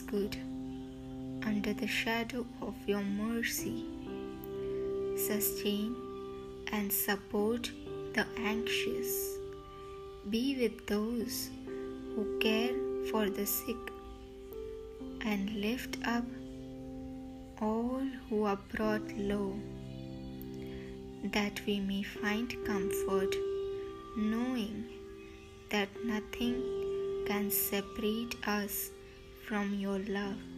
good under the shadow of your mercy. Sustain and support the anxious. Be with those who care for the sick and lift up all who are brought low, that we may find comfort knowing that nothing can separate us from your love.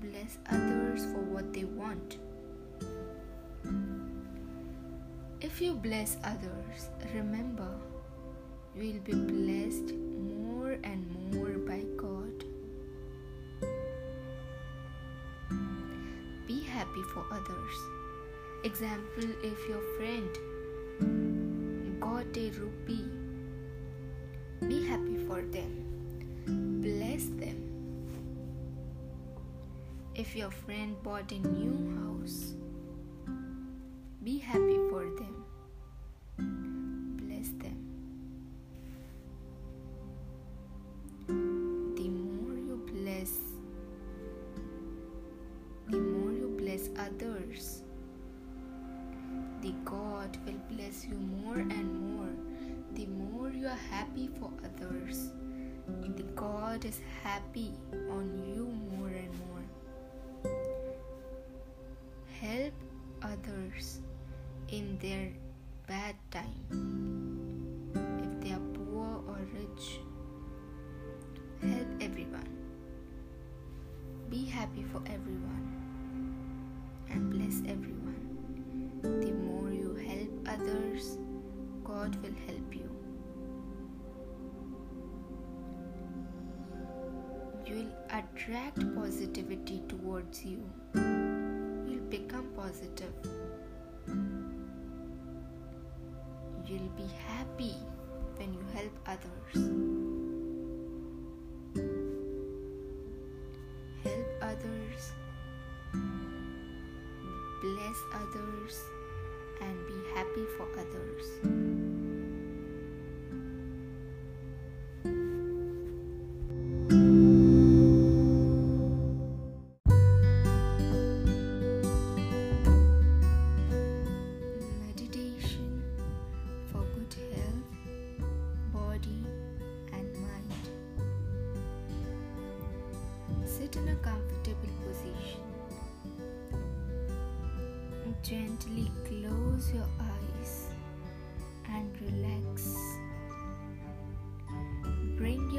Bless others for what they want. If you bless others, remember you will be blessed more and more by God. Be happy for others. Example if your friend got a rupee, be happy for them. Bless them. If your friend bought a new house, be happy for them. Be happy for everyone and bless everyone. The more you help others, God will help you. You will attract positivity towards you. You'll become positive. You'll be happy when you help others. Others, bless others, and be happy for others.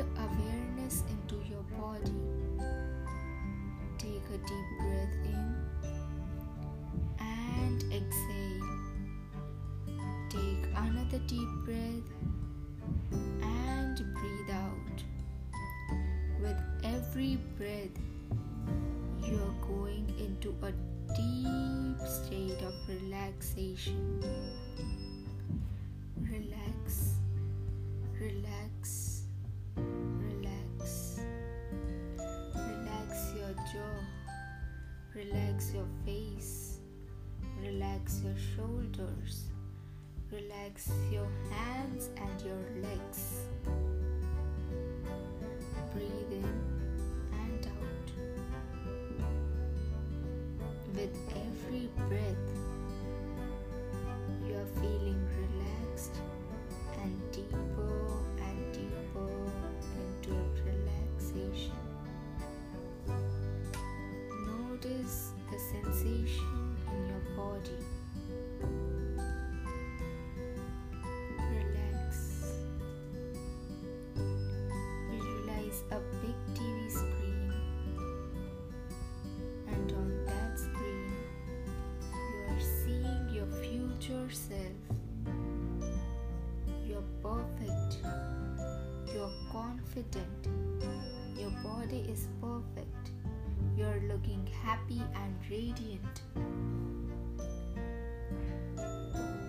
Your awareness into your body. Take a deep breath in and exhale. Take another deep breath and breathe out. With every breath, you are going into a deep state of relaxation. Confident, you're body is perfect. You're looking happy and radiant.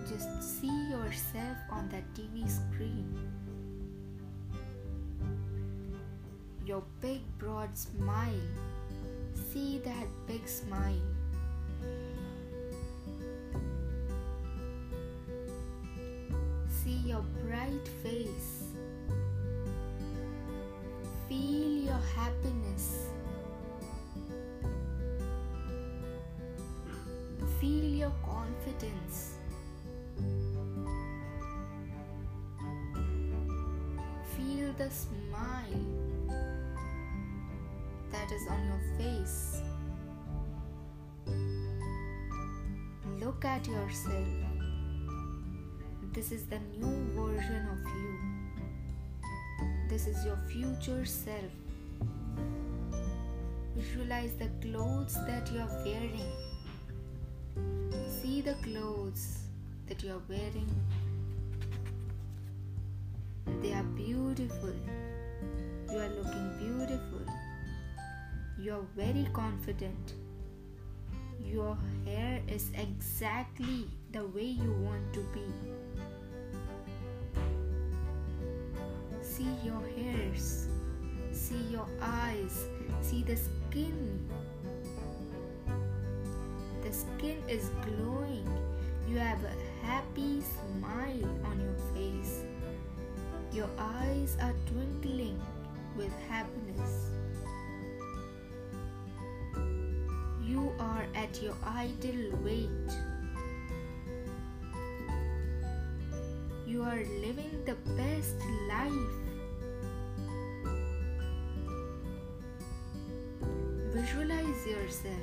Just see yourself on that TV screen. Your big, broad smile. See that big smile. See your bright face. Your happiness. Feel your confidence. Feel the smile that is on your face. Look at yourself. This is the new version of you. This is your future self. Visualize the clothes that you are wearing. See the clothes that you are wearing. They are beautiful. You are looking beautiful. You are very confident. Your hair is exactly the way you want to be. See your hairs, see your eyes, see the skin. The skin is glowing. You have a happy smile on your face. Your eyes are twinkling with happiness. You are at your ideal weight. You are living the best life. Yourself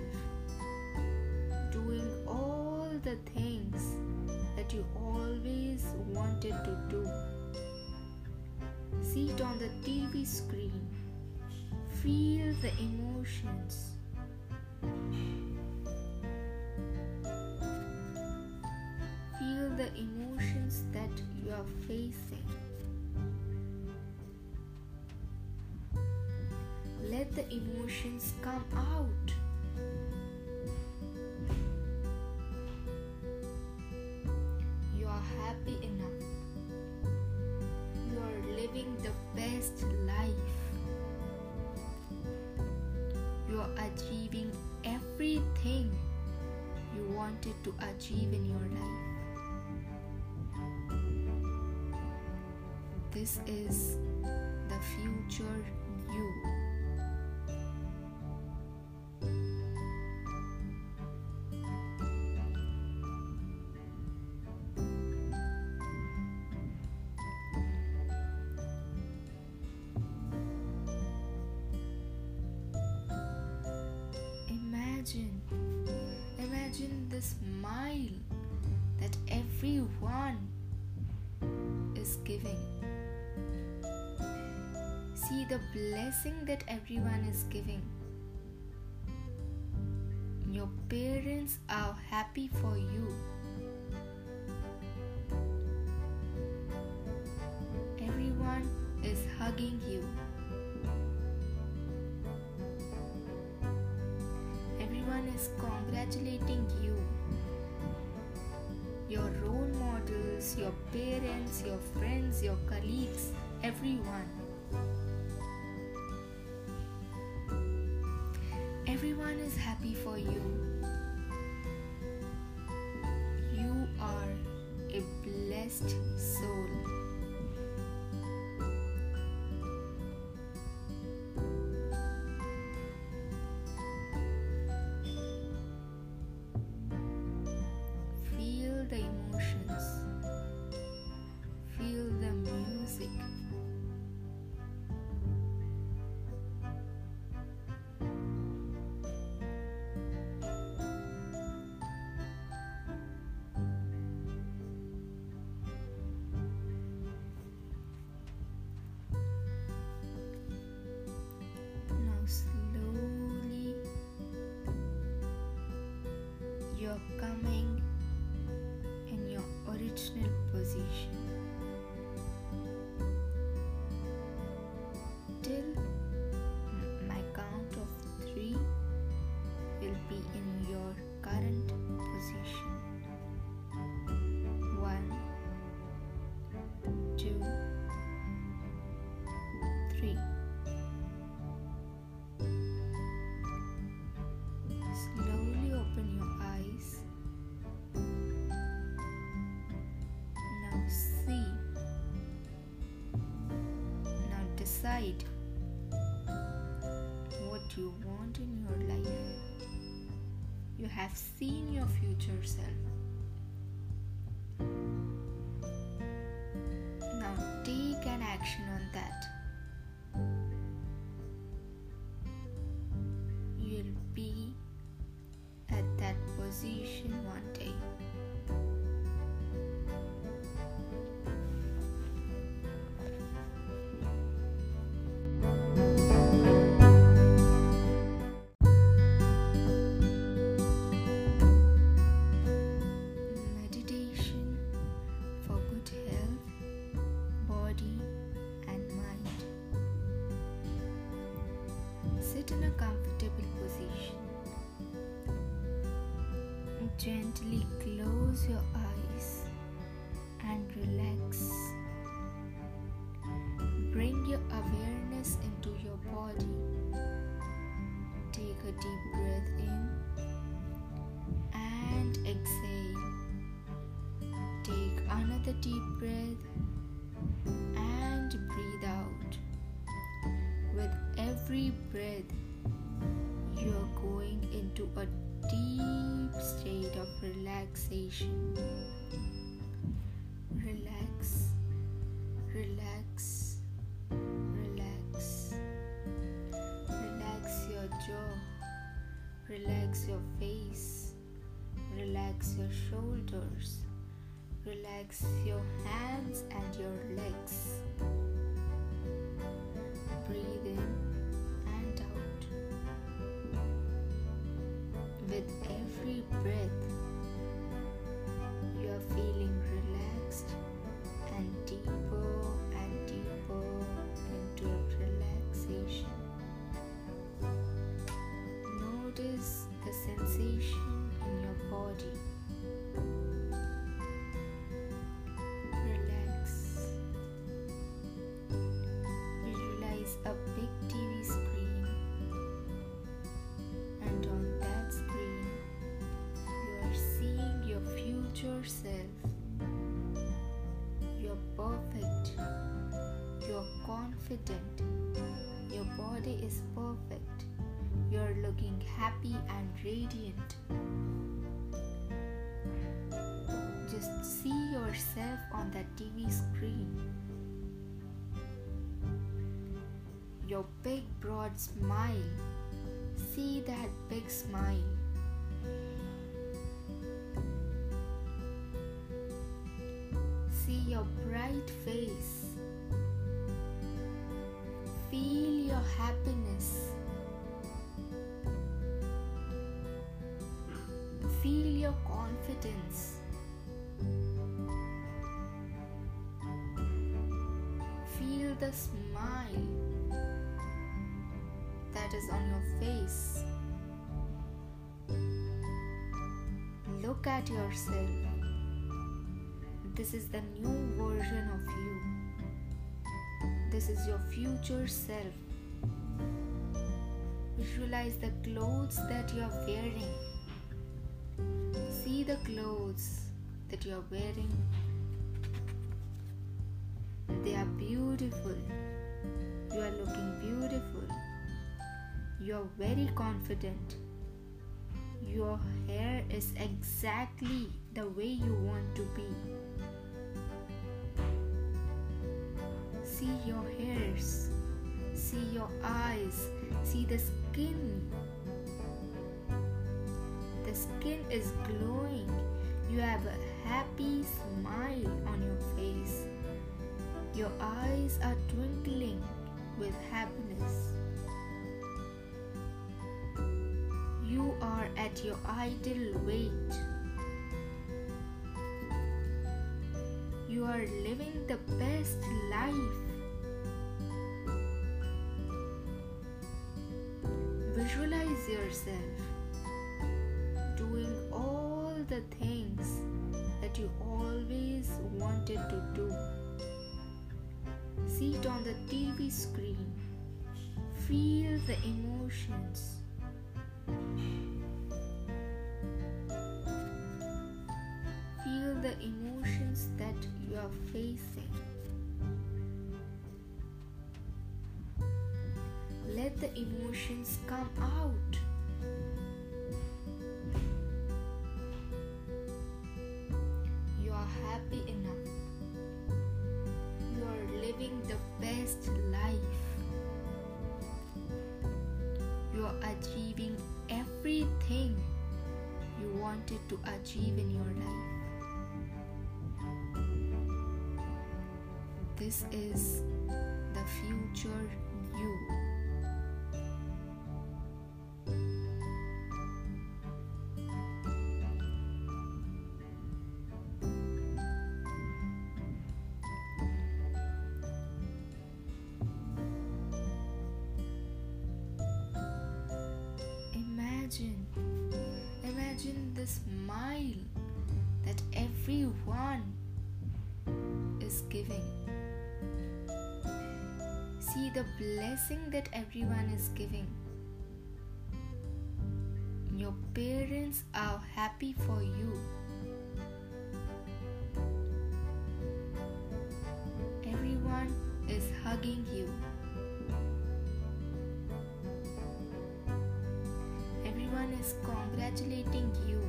doing all the things that you always wanted to do. See it on the TV screen. Feel the emotions. Feel the emotions that you are facing. The emotions come out. You are happy enough. You are living the best life. You are achieving everything you wanted to achieve in your life. This is the future smile that everyone is giving. See the blessing that everyone is giving. Your parents are happy for you. Everyone is hugging you. Is congratulating you. Your role models, your parents, your friends, your colleagues, everyone. Everyone is happy for you. You decide what you want in your life. You have seen your future self. Now take an action on that. You'll be at that position one day. Deep breath and breathe out. With every breath, you are going into a deep state of relaxation. Relax, relax, relax. Relax your jaw, relax your face, relax your shoulders, relax your hands and your legs. Breathe in and out. With every breath, confident. Your body is perfect. You're looking happy and radiant. Just see yourself on that TV screen. Your big, broad smile. See that big smile. See your bright face. Feel your happiness. Feel your confidence. Feel the smile that is on your face. Look at yourself. This is the new version of you. This is your future self. Visualize the clothes that you are wearing. See the clothes that you are wearing. They are beautiful. You are looking beautiful. You are very confident. Your hair is exactly the way you want to be. See your hairs. See your eyes. See the skin. The skin is glowing. You have a happy smile on your face. Your eyes are twinkling with happiness. You are at your ideal weight. You are living the best life. Visualize yourself doing all the things that you always wanted to do. See it on the TV screen. Feel the emotions. Come out. You are happy enough. You are living the best life. You are achieving everything you wanted to achieve in your life. This is the future you. Parents are happy for you. Everyone is hugging you. Everyone is congratulating you.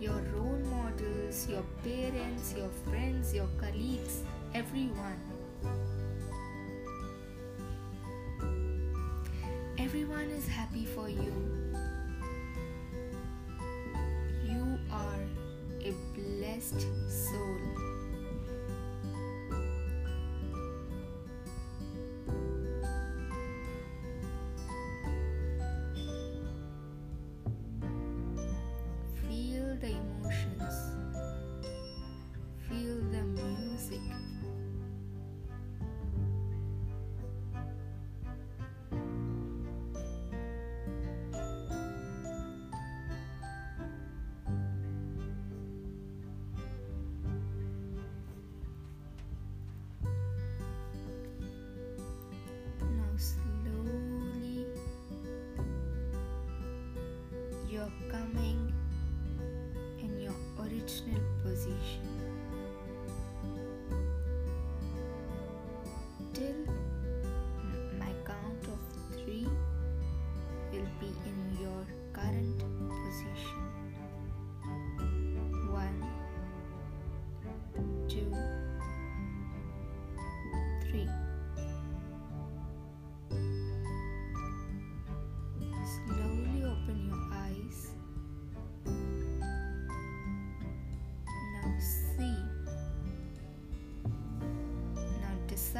Your role models, your parents, your friends, your colleagues, everyone. Everyone is happy for you.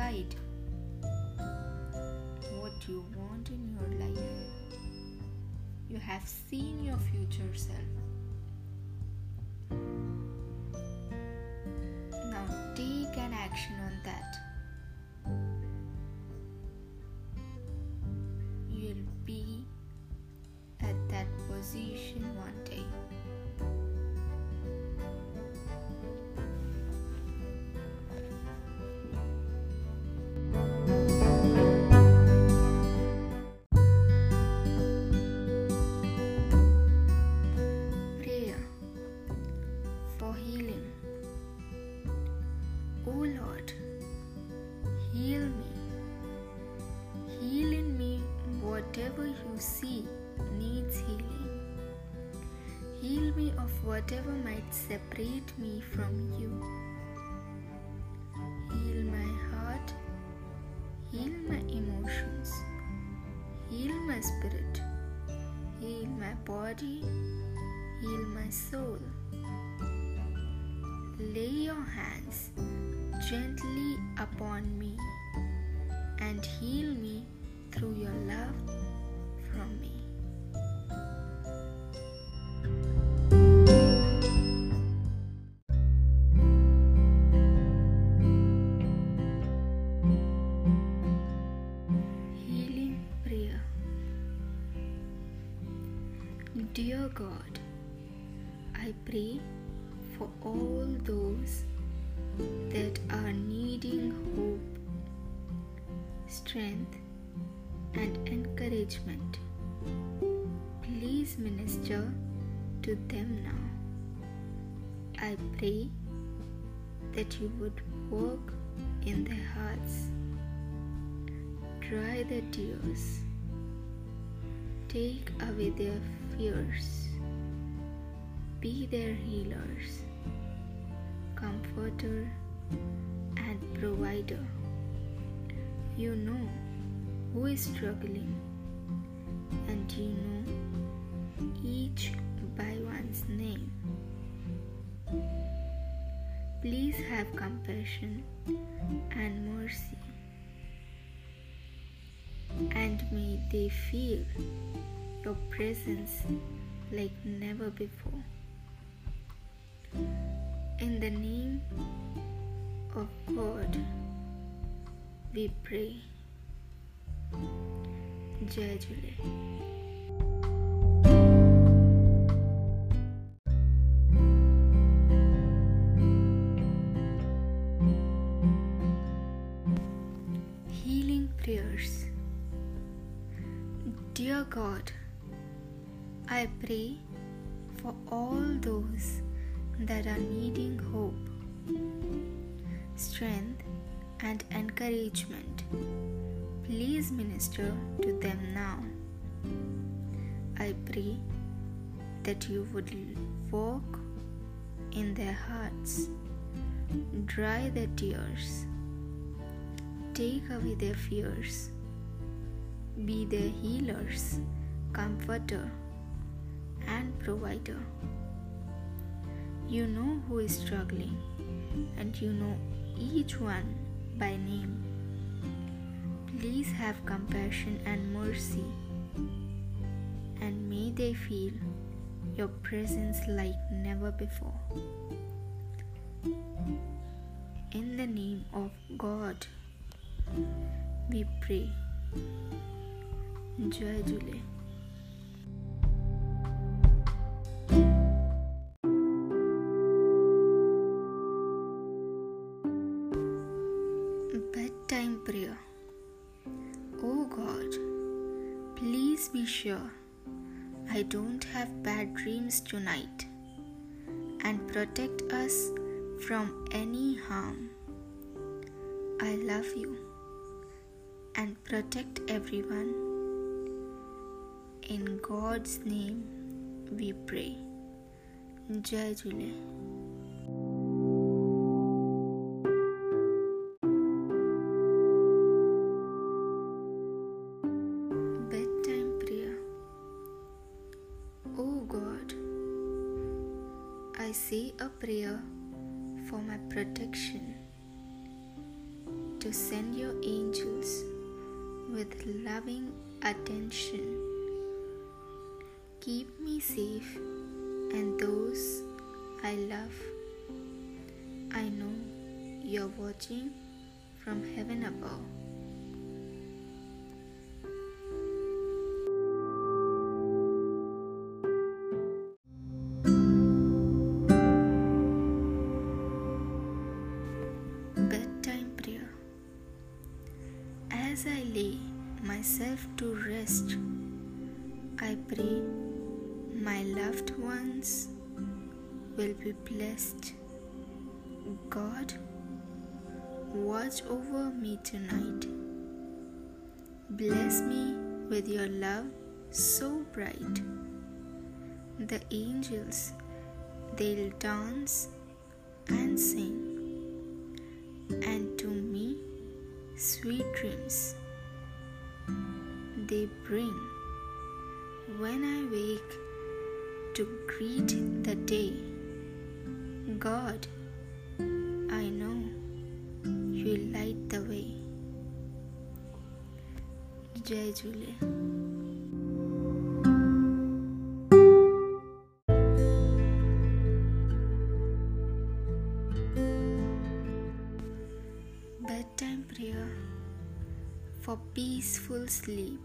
Decide what you want in your life. You have seen your future self. You see needs healing. Heal me of whatever might separate me from you. Heal my heart. Heal my emotions. Heal my spirit. Heal my body. Heal my soul. Lay your hands gently upon me and heal me through your love from me. Tears, take away their fears, be their healers, comforter, and provider. You know who is struggling, and you know each by one's name. Please have compassion and mercy, and may they feel your presence like never before. In the name of God, we pray. Jai pray for all those that are needing hope, strength, and encouragement. Please minister to them now. I pray that you would walk in their hearts, dry their tears, take away their fears, be their healers, comforter, and provider. You know who is struggling, and you know each one by name. Please have compassion and mercy, and may they feel your presence like never before. In the name of God, we pray. Jai Jule. Protect us from any harm. I love you and protect everyone. In God's name we pray. Jai Jule. God, watch over me tonight. Bless me with your love so bright. The angels, they'll dance and sing and to me sweet dreams they bring when I wake to greet the day. God, I know you light the way. Jai Jule. Bedtime prayer for peaceful sleep.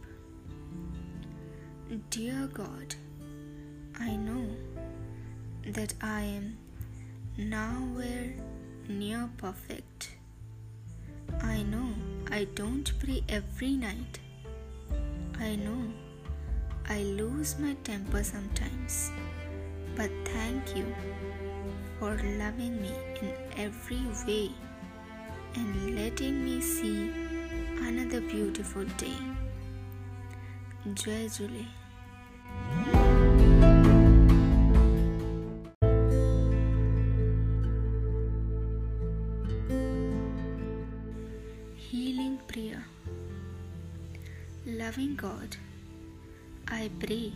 Dear God, I know that I am nowhere near perfect. I know I don't pray every night. I know I lose my temper sometimes. But thank you for loving me in every way and letting me see another beautiful day. Jai Jule. I pray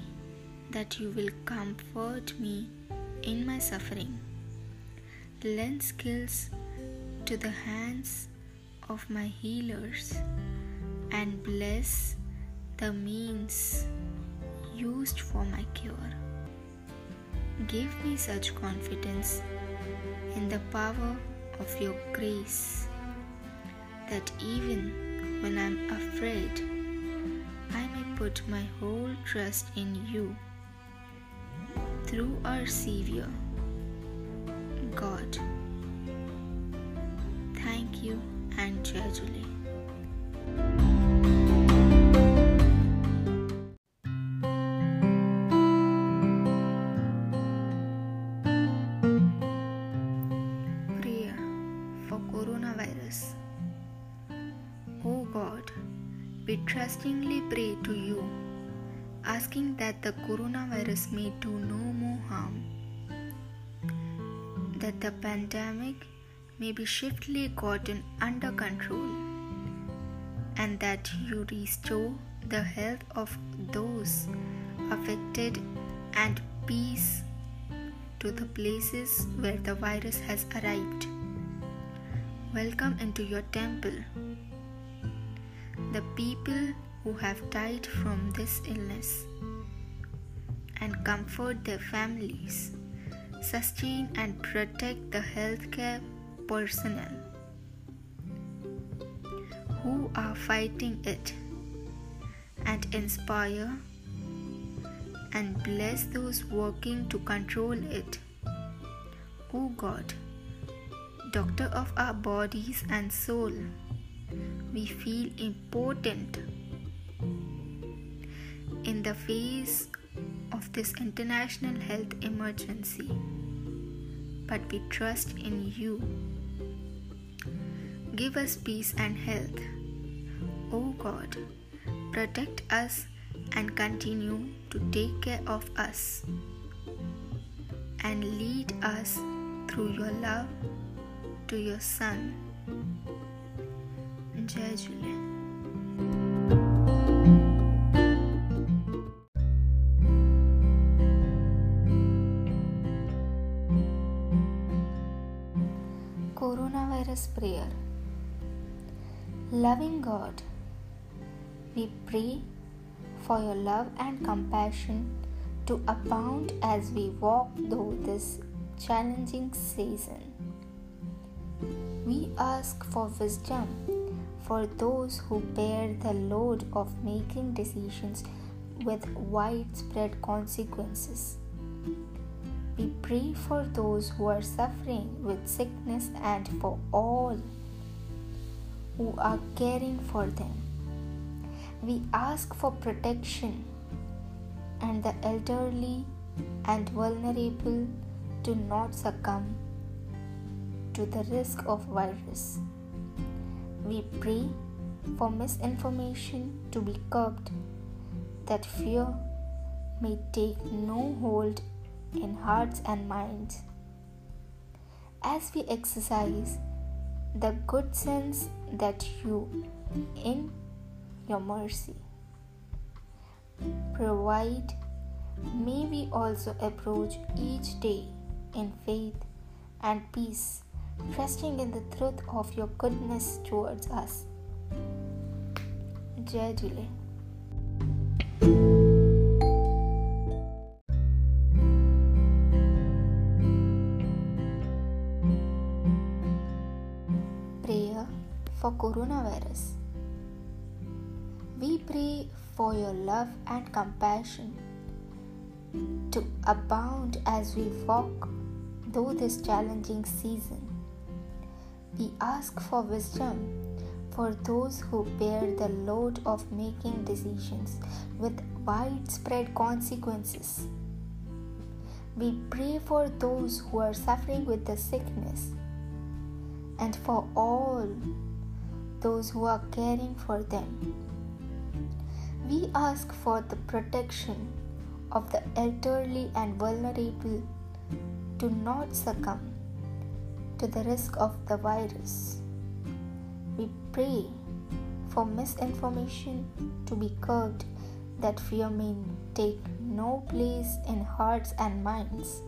that you will comfort me in my suffering. Lend skills to the hands of my healers and bless the means used for my cure. Give me such confidence in the power of your grace that even when I'm afraid, put my whole trust in you through our Savior, God. Thank you and Jajuli. Trustingly pray to you, asking that the coronavirus may do no more harm, that the pandemic may be swiftly gotten under control, and that you restore the health of those affected and peace to the places where the virus has arrived. Welcome into your temple the people who have died from this illness and comfort their families, sustain and protect the healthcare personnel who are fighting it, and inspire and bless those working to control it. O God, Doctor of our bodies and soul, we feel important in the face of this international health emergency, but we trust in you. Give us peace and health. O God, protect us and continue to take care of us and lead us through your love to your Son. Coronavirus Prayer Loving God, we pray for your love and compassion to abound as we walk through this challenging season. We ask for wisdom for those who bear the load of making decisions with widespread consequences. We pray for those who are suffering with sickness and for all who are caring for them. We ask for protection and the elderly and vulnerable do not succumb to the risk of virus. We pray for misinformation to be curbed, that fear may take no hold in hearts and minds. As we exercise the good sense that you, in your mercy, provide, may we also approach each day in faith and peace, trusting in the truth of your goodness towards us. Jai. Prayer for coronavirus. We pray for your love and compassion to abound as we walk through this challenging season. We ask for wisdom for those who bear the load of making decisions with widespread consequences. We pray for those who are suffering with the sickness and for all those who are caring for them. We ask for the protection of the elderly and vulnerable to not succumb to the risk of the virus. We pray for misinformation to be curbed, that fear may take no place in hearts and minds.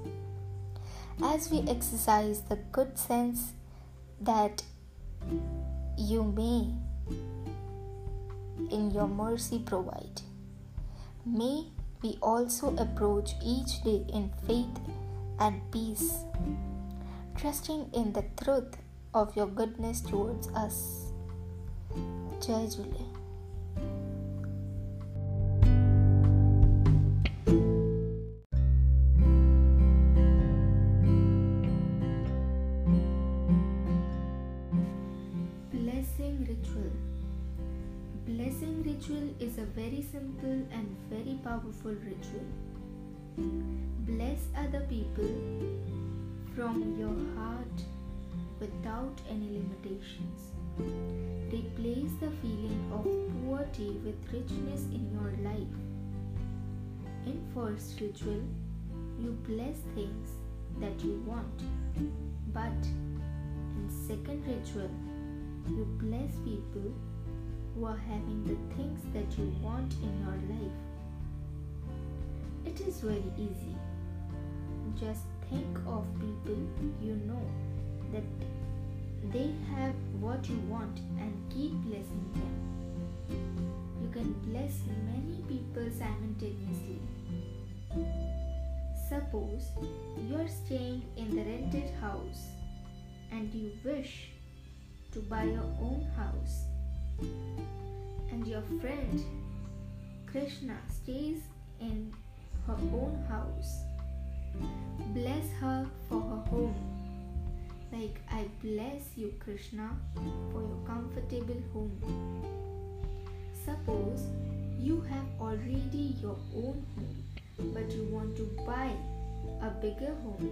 As we exercise the good sense that you may, in your mercy, provide. May we also approach each day in faith and peace, trusting in the truth of your goodness towards us. Jai Jule. Blessing Ritual Blessing ritual is a very simple and very powerful ritual. Bless other people from your heart without any limitations. Replace the feeling of poverty with richness in your life. In first ritual, you bless things that you want, but in second ritual, you bless people who are having the things that you want in your life. It is very easy. Just think of people you know that they have what you want and keep blessing them. You can bless many people simultaneously. Suppose you're staying in the rented house and you wish to buy your own house and your friend Krishna stays in her own house. Bless her for her home. Like I bless you, Krishna, for your comfortable home. Suppose you have already your own home, but you want to buy a bigger home,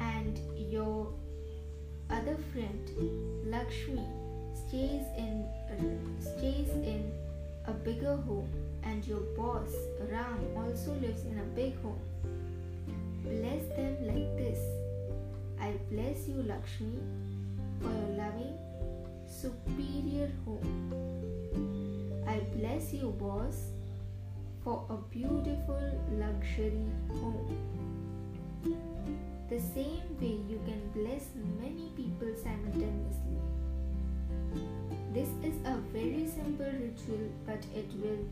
and your other friend Lakshmi stays in stays in a bigger home and your boss Ram also lives in a big home. Bless them like this. I bless you Lakshmi for your loving superior home. I bless you boss for a beautiful luxury home. The same way you can bless many people simultaneously. This is a very simple ritual, but it will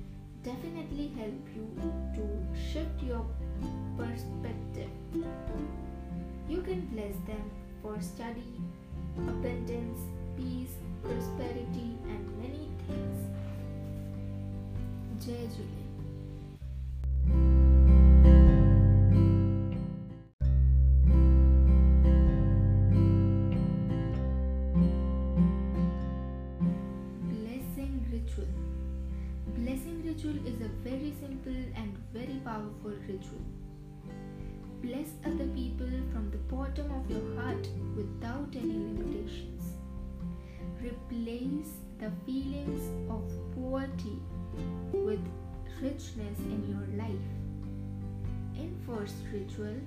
definitely help you to shift your perspective. You can bless them for study, abundance, peace, prosperity, and many things. Jai Bless other people from the bottom of your heart without any limitations. Replace the feelings of poverty with richness in your life. In first ritual,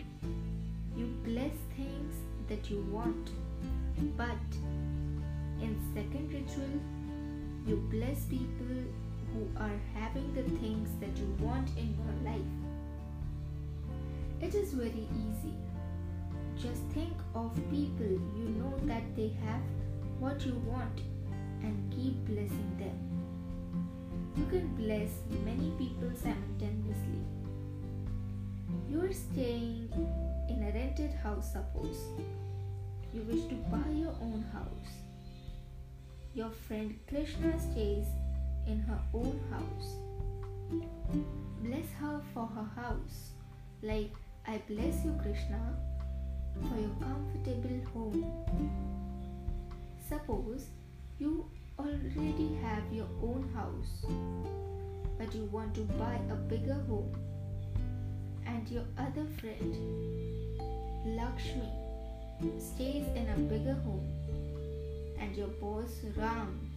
you bless things that you want, but in second ritual, you bless people who are having the things that you want in your life. It is very easy. Just think of people you know that they have what you want and keep blessing them. You can bless many people simultaneously. You are staying in a rented house, suppose. You wish to buy your own house. Your friend Krishna stays in her own house. Bless her for her house, like I bless you, Krishna, for your comfortable home. Suppose you already have your own house, but you want to buy a bigger home, and your other friend, Lakshmi, stays in a bigger home, and your boss Ram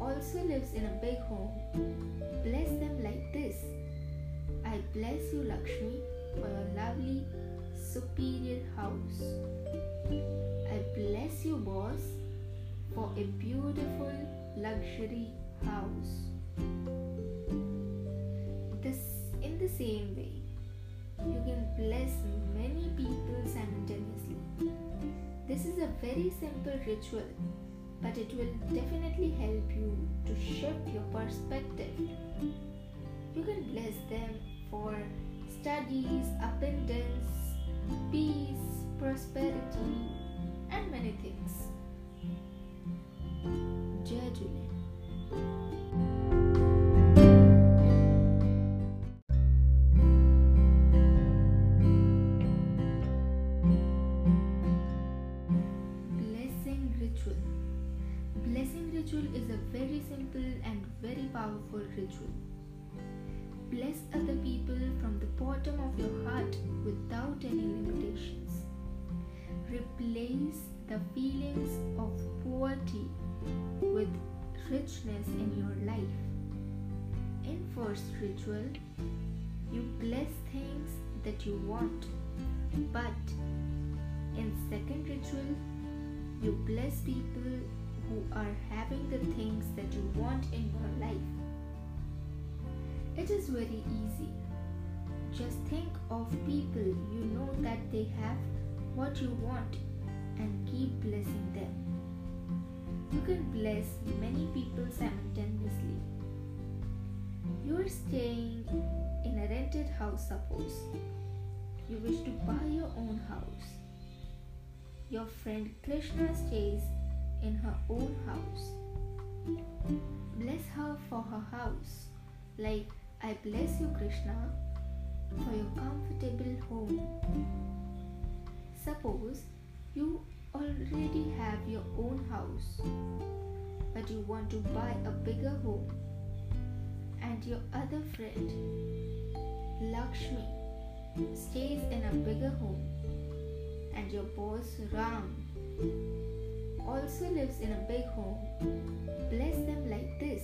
also lives in a big home. Bless them like this. I bless you, Lakshmi, for your lovely, superior house. I bless you, boss, for a beautiful, luxury house. This, in the same way, you can bless many people simultaneously. This is a very simple ritual, but it will definitely help you to shift your perspective. You can bless them for studies, abundance, peace, prosperity, and many things. Jai the feelings of poverty with richness in your life. In first ritual, you bless things that you want, but in second ritual, you bless people who are having the things that you want in your life. It is very easy. Just think of people you know that they have what you want and keep blessing them. You can bless many people simultaneously. You are staying in a rented house, suppose. You wish to buy your own house. Your friend Krishna stays in her own house. Bless her for her house. Like, I bless you, Krishna, for your comfortable home. Suppose you already have your own house, but you want to buy a bigger home, and your other friend, Lakshmi, stays in a bigger home, and your boss, Ram, also lives in a big home. Bless them like this.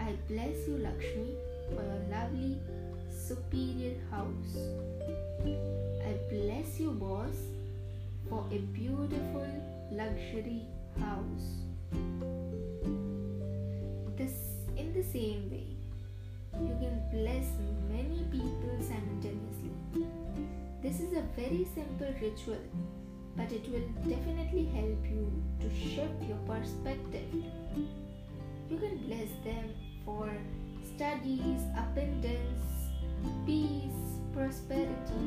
I bless you, Lakshmi, for your lovely, superior house. I bless you, boss, for a beautiful, luxury house. This, in the same way, you can bless many people simultaneously. This is a very simple ritual, but it will definitely help you to shift your perspective. You can bless them for studies, abundance, peace, prosperity,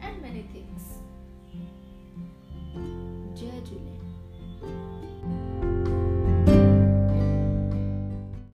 and many things. Julian.